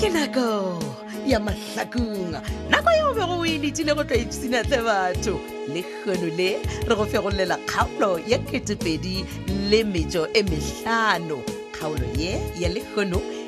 ke nako ya mahlakong nako yeo bego o e letile go tlo ipsina tse batho le kgono le re go fegolela kgaolo ya ketepedi le metšo e mehlano kgaolo ye ya lekgono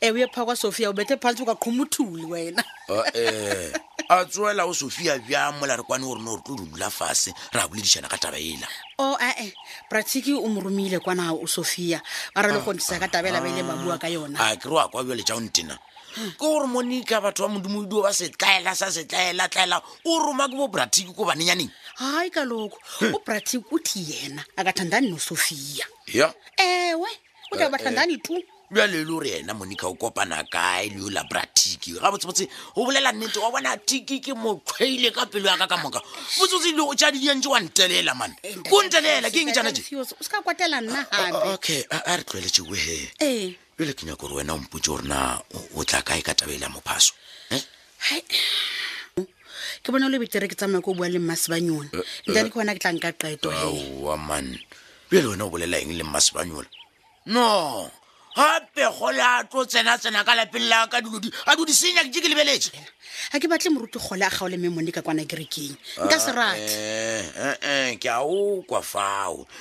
e uye pha kwa sofia o bethe phantsi o ka kgomothuli wena Oh, eh, a tsoela o sofia bjang mola re kwane gore no re tlo dula fase ra boledišana ka taba ela o ae pratiki o mo romile kwana o sofia ba re le kgontisa ka tabela ba ile ba bua ka yona a ke re wa kwa bjale tšao ntena ke gore monika batho ba modimo dio ba setlaela sa setlaela tlaela o roma ke bo bratiki ko banenyaneng hayi kaloku upratiki uthi yena akathandani nosofia ya ewe o tla ba tlhandane tu bjale e le gore yena monica o kopana kae le yo labra tiki ga botsebotse o bolela nnete wa bona tiki ke motlhwaile ka pelo yaka ka moka botsebotse ile o tša dinyantse wa ntelela mane ko ntelela ke eng jana je okay a re tlwaeletse wehe bjale ke nyako gore wena o mpotse gore na o tla kae ka tabela mophaso ke bona o le betere ke tsamaya ko o bua le mmasebanyola eh, ntlane eh. ke gona ke tlang ka qeto aowa man pele wena o bolela eng le mmasebanyola no gape gole a tlo tsena-tsena ka lapeng la ka dilodi a dodi senya ke ke lebeletse ga ke batle moruti gole a gaole mme mone ka kwana kerekeng nka se rate eh, ke a o kwa fao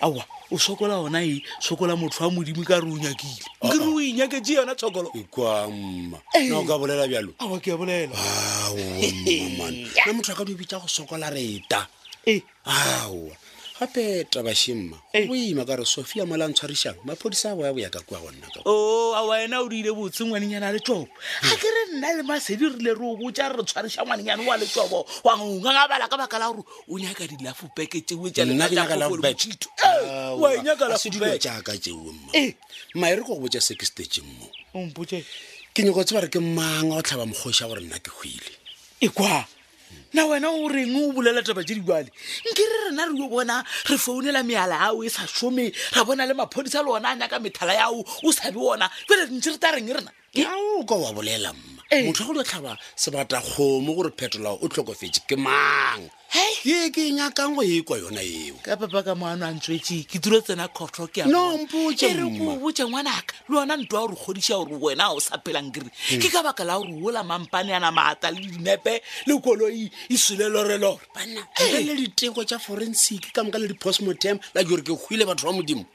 aowa o sokola gona e sokola motho wa modimo ka re o nyakile ke re o inyaketse yona tshokolo kwa mma na o ka bolela bjalo awa ke a bolela na motho a ka dibitsa go sokola reta e aowa gape tabashemma o ima ka re sofia mo la ntshwarišang maphodisa a boya boya ka kua gonna ka o awa ena o diile botse ngwanenyana le tsobo ga ke re nna le masedi rile re o botsa re re tshwariša ngwanenyane wa le tsobo wa ngonga ga bala ka baka la gore o nyaka dilafopeke teo tša nna ke nyaka lafobetšito se dilo jaaka tšeo mma eh. mae re ko go botsa se ke setetseng mo ke nyako tse ba re ke mang o tlhaba mokgoša gore nna ke hwile ekwa na wena o reng o bolela taba tse dibale nke re rena re yo bona re founela meala ao e sa šome ra bona le maphodisa le ona a nyaka methala yao o sabe ona fele ntse re ta reng rena ke a o ka wa bolela mma Ee. motlha go lo tlhaba sebata kgomo gore phetola o tlhokofetse ke mang Hei. ye ke e nyakang go e kwa yona eo ka papa ka moano a ntswetse ke dilo tsena kgotlho ke a No, bona. mpotše, E re mma. ko botse ngwanaka le yona nto ya gore kgodiša gore wena o sa phelang kere Hmm. ke ka baka la gore ola mampane yana maata le dinepe le koloi e swile lorelore banna nka le diteko tša forensic ka moka le di-postmortem la jore ke hwile batho ba modimo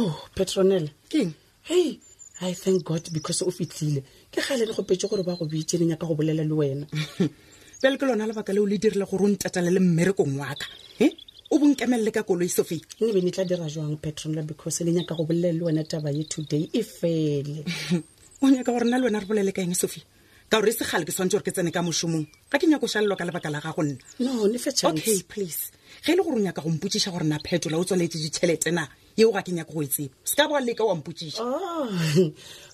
oh petronel keng hei i thank god because o fitlhile ke gale re gopetse gore ba go beitse le nyaka go bolela le wena bjale ke lona lebaka leo le dirile gore o ntatale le mmerekong waka e o bonkemelele ka koloi sophie ne be ne tla dira jwang petronela because le nyaka go bolela le wena taba ye today e fele o nyaka gore na le wena re bolele ka eng sophie ka gore e segale ke tshwanetse gore ke tsene ka mošomong ga ke nyako šalelwa ka lebaka la gago nna okay please ge e le gore o nyaka go mpotsiša gore na phetola o tswaletse ditšhelete na yeo ga ke nyako go e tseba se ka ba leka wa mpotsiša oh,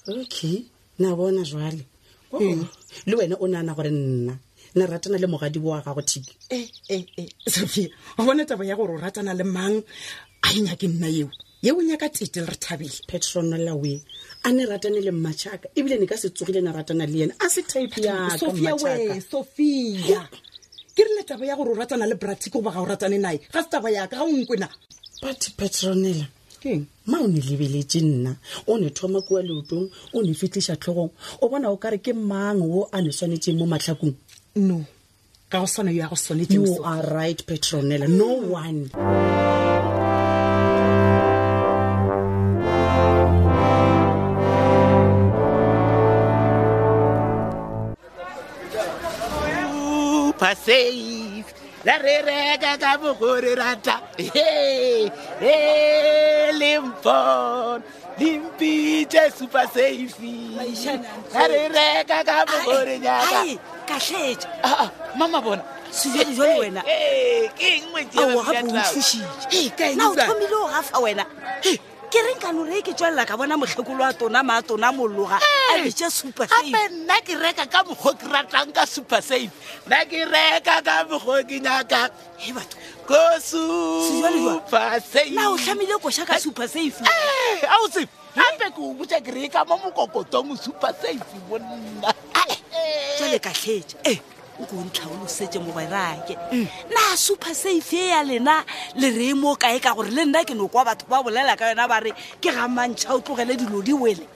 okay na bona jwale oh, hmm. le wena o nana gore nna na ratana le mogadi bo wa gago thiki ee eh, eh, eh, sophia o bona taba ya gore o ratana le mang a e nyake nna eo ye o nyaka tete le re thabile petron nolawe a ne ratane le mmatšhaka ebile ne ka se tsogile na ratana le yena a se type yasofiasophia ke rile taba ya gore o ratana le bratic goba ga o ratane naye ga se taba yaka ga o nkwena but petronela keng ma o ne lebeletse nna o ne thoma kua leotong o ne fitlisa tlhogong o bona o kare ke mang o a ne tshwanetseng mo matlhakong no ka go swana yo ya go swanetse you are right petronela no one safe la re reka ka bogore rata e lempona dimpi tše supa seifi ga re reka ka bogorenyaka ka šetša ah, ah, mama bona sejojole wena eh, eh, aowa ga bonthušitše na o thomile o gafa wena ke reng ka lore ke tswelela ka bona motlhekolo a tona ma a tona molloga a bitša supersape nna ke reka ka mokgo ke ratang ka supersape nna ke reka ka mokgo ke nyaka he batho ko supa safe na o tlhamile koša ka supa safe eh, a o tse gape ke o botsa kere ka mo mokokotong supa safe bonna ae jale ka tlhetse e o ko ntlhaolosetse mo baerake mm. na super safe e ya lena le re mo kae ka gore le nna ke nokwa batho ba bolela ka yona ba re ke ga mantšha o tlogele dilo di wele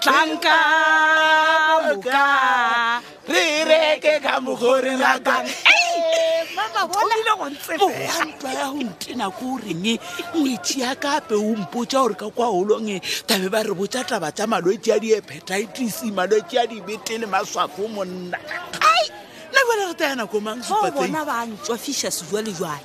tlanka moka re reke ka mogore ratang ile go ntseboantwa ya go ntena ko o reng ngwetši ya kape o mpotsa gore ka kwa golong e tabe ba re botsa taba tsa malwetse a di-hepatitis malwetse a dibete le maswafo monna ai nna jale re tayana ko mang supatsebona ba ntswafiša sejwalejwale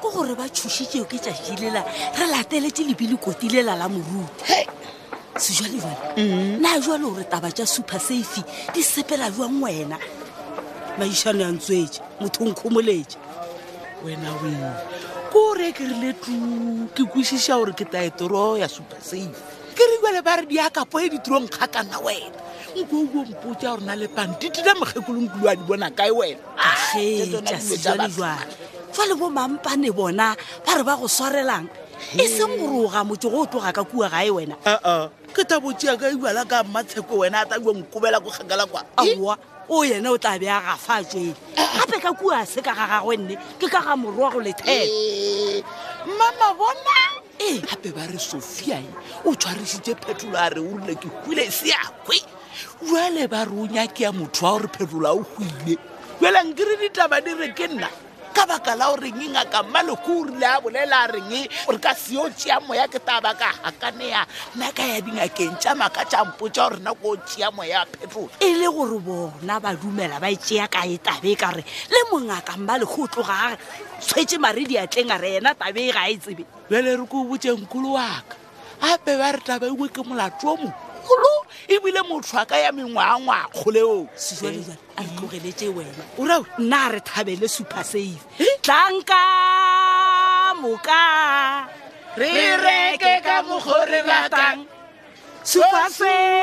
ko gore ba tšhošitšeo ke tšatši lela re lateletse lebile koti lela la moruti sejale jale mm-hmm. na jale gore taba tša super safe di sepela jwang wena maišano ya ntswetse motho nkgomoletse wena wena ko gore ke rile tlu ke kwešiša gore ke taetoro ya super safe ke re jale ba re di akapo e ditirong kgakana wena nko o mpotsa gore na le pantitile mokgekolong kulo a di bona kae wena agetša sejane jwale jwale bo mampane bona ba re ba go swarelang e seng gore o ga motse go o tloga ka kua gae wena aa ke tla botšea ka ibala ka mmatsheko wena a tla jwa nkobela ko kgakala kwa aowa o yena o tla be a gafa tswele gape ka kua se ka ga gagwe nne ke ka ga morwa go lethela mama bona ee gape ba re sofiae o tshwarisitse phetolo a re o rile ke hwile e seakwe jale ba re o nyake ya motho wa gore phetolo a o hwile jale nke re ditaba di re ke nna ka baka la goreng e ngaka mmaloko o rile a bolela a reng e gore ka seo tšea moya ke taba ka gakaneya nna ka ya dingakeng tša maka tša mpotsa gore nako o tšea moya ya phetolo e le gore bona ba dumela ba e tšea ka e tabe e ka re le mongaka mmaloko o tloga tshwetse mare diatleng a re yena tabe e ga e tsebe bjale re ko botsenkolo waka gape ba re taba engwe ke molato o mogolo ebile motho a ka ya mengwangwa kgoleo tlogeletse wena ora nna a re thabele super safe eh? tlanka moka re reke ka mokgore batang supaseifi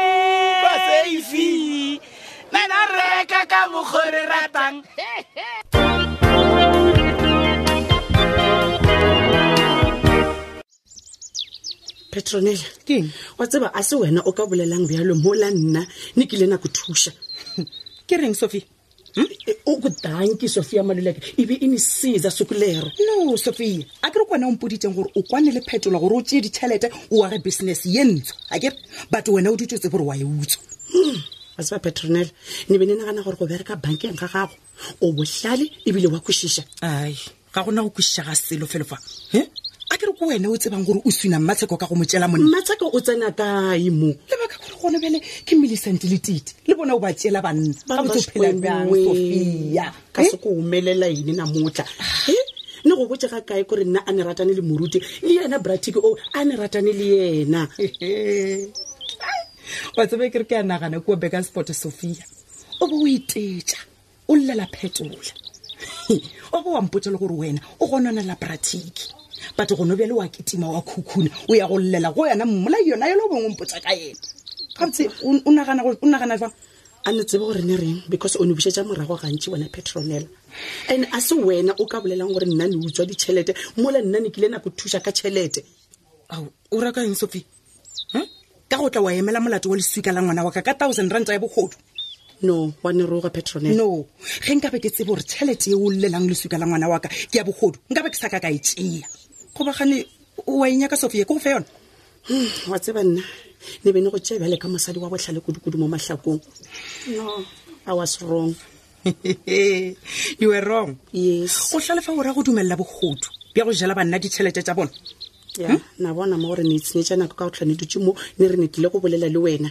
nana reka ka mokgore ratang petronela keng wa tseba a se wena o ka bolelang bjalo mola nna ne ke le nako thuša ke reng sophie Hmm? Eh, o go danke sophia maluleke e be e ne seza sokolero no sophia a ke re kwana o mpoditseng gore o kwane le phetola gore o tseye ditšhelete o age business ye ntsho a kere batho wena o ditso tse gore wa e utswa hmm, a tseba petronel ne be ne nagana gore go bereka bankeng ga gago o bohlale ebile wa kwešiša ai ga gona go kwešiša ga selo felo fa e a ke re ko wene o tsebang gore o swina mmatsheko ka go motšela monna mmatsheko o tsena kae mo lebaka gore gone bjale ke millicent le tite le bona o ba tšela banna ga botse phela bjang sofia ka se ko omelela ene na motla e ne go botse ga kae kore nna a ne ratane le morute le yena bratiki o a ne ratane le yena wa tsebe ke re ke a nagana kua beka sport sofia o bo o itetša o llela phetola wa bo wampotsa le gore wena o gonana la pratiki but go no bjale wa ketima wa khukhuna o ya go llela go yona mmola yona yelo bongwe mpotsa ka ena gabotse o nagana jang a ne tsebe gore ne reng because o ne busetsa morago gantši wena petronela and a se wena o ka bolelang gore nna ne utswa ditšhelete mola nna ne kile nako thusa ka tšhelete o raka eng sophie Huh? ka go tla wa emela molato wa leswika la ngwana wa ka ka thousand ranta ya bogodu no wa ne roga petrone no ge nkabe ke tsebo gore tšhelete e o llelang leswika la ngwana wa ka ke ya bogodu nkabe ke sa ka ka e tšea goba gane wa e nyaka sofia ke go fe yone wa tseba nna ne be ne go tšea bjale ka mosadi wa botlhale kudukudu mo mahlakong no i was wrong you were wrong yes o hlalefa o ra go dumelela bogodu bja go jela banna ditšhelete tša bona ya hmm? na bona mo gore ne itshenyetša nako ka go tlhwane dutse mo ne re ne tlile go bolela le wena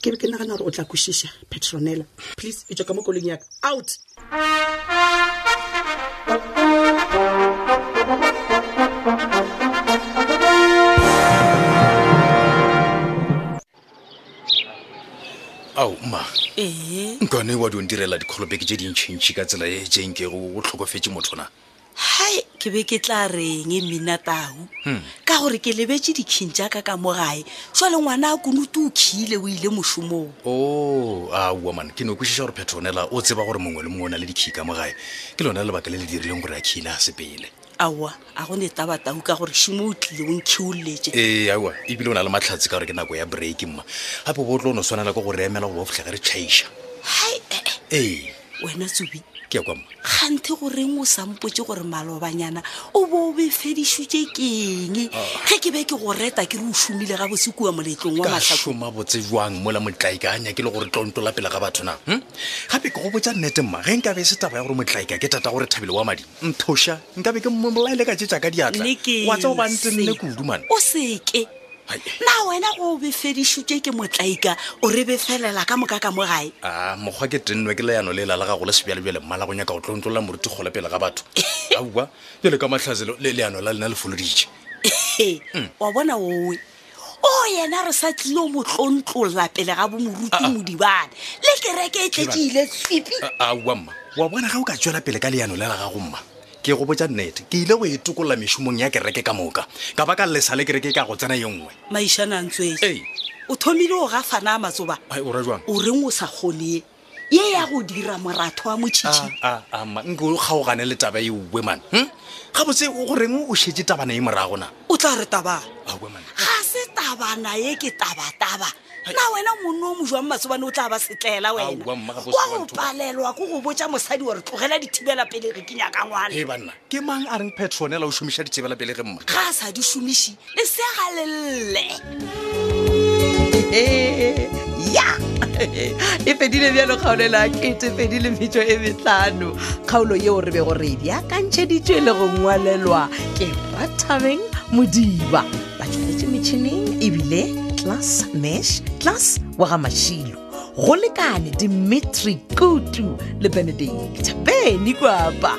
ke be ke nagana gore o tla kwešiša petronela please e tswa ka mo kolong yaka out ao ma ee nkwane wa di o ntirela dikgolobeke tše dintšhintšhi ka tsela e jeng ke go tlhokofetse motho na hai ke be ke tla reng mmina tau hmm. ka gore ke lebetse dikging jaaka ka mo gae jale ngwana a konote o khile o ile mošomong o oh, aowa mane ke ne o kwešiša gore petronela o tseba gore mongwe le mongwe o na le dikgii ka mo gae ke lone lebaka le le dirileng gore a khile a sepele aowa a go ne taba tau ka gore šimo o tlile o nkhioletse ee aowa ebile o na le matlhatsi ka gore ke nako ya breaki mma gape bo tlo o no tshwanela ke go re emela go boftlha ge re chaiša hai ee eh, eh. ee wena tsubi ke ya kwa mma ganthe goreng o sampotse gore malobanyana o bo o befedišutse keng ge ah. ke be ke go reta ke re o šomile ga botse kua moletlong wa matlhakoma botse jwang mola motlae ka anya ke le gore tlontola pele ga batho na hm? gape ke go botsa nnete mma ge nka be e se taba ya gore motlae ka ke tata gore thabele wa mading nthoša nkabe ke mmolaele ka tšetša ka diatla wa tsa o ba ntenele kudu mane o seke na wena go befedišutše ke motlaika o re befelela ka moka ka mo gae a mokgwa ke tennwe ke leyano le lala gago le sebjalebjale mmala go nyaka go tlontlolela moruti kgole pele ga batho aowa bjale ka matlhazelo le leyano la lena le foloditše wa bona owe o yena re sa tlilo mo tlontlolla pele ga bomoruti ah, ah. modibane le kereke e tletse ile tswipi aoamma ah, wa bona ga o ka tswela pele ka leano le la gago mma ke go botsa nnete ke ile go e tokolola mešomong ya kereke ka moka ka ba ka lesa le kereke ka go tsena ye nngwe maišana ntswee o thomile o ga fana a matsoba o reng o sa kgonee ye ya go dira moratho wa motšhitšhi Ah, ah, ah, ma nke o kgaogane le taba e uwe man hm? gabotse o goreng o šetse tabana e morago na o tla re taba aowe man ga se tabana ye ke tabataba na wena monno o mo jwang matsobane o tla ba setlela wena Aowa, mma, ga bo se wa wa go ntho. palelwa ko go botsa mosadi gore tlogela dithibela pelegi ke nyaka ngwana he banna ke mang a reng petronela o šomiša ditsebela pele ge mma ga a sa di šomiši le sega lelle ya e fedile bjalo kgaolo la kete fedile metšo e metlhano kgaolo yeo re be go re bjakantšheditšwe le go ngwalelwa ke rathabeng modiba ba tšweletše metšhineng ebile class mash class wa ga mašilo go lekane dimitri kutu le benedict beny kwapa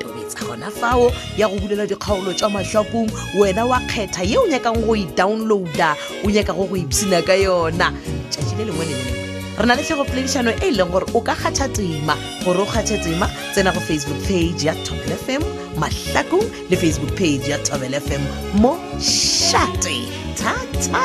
tobetsa gona fao ya go bulela dikgaolo tša mahlakong wena wa kgetha ye o nyakang go e downloada o nyakago go ipshina ka yona tšatši le lengwe le lengwe re na le tlhegopoledišano e e leng gore o ka kgatha tema gore o kgathe tema tsena go facebook page ya tobel fm mahlakong le facebook page ya tobel fm mo šate thata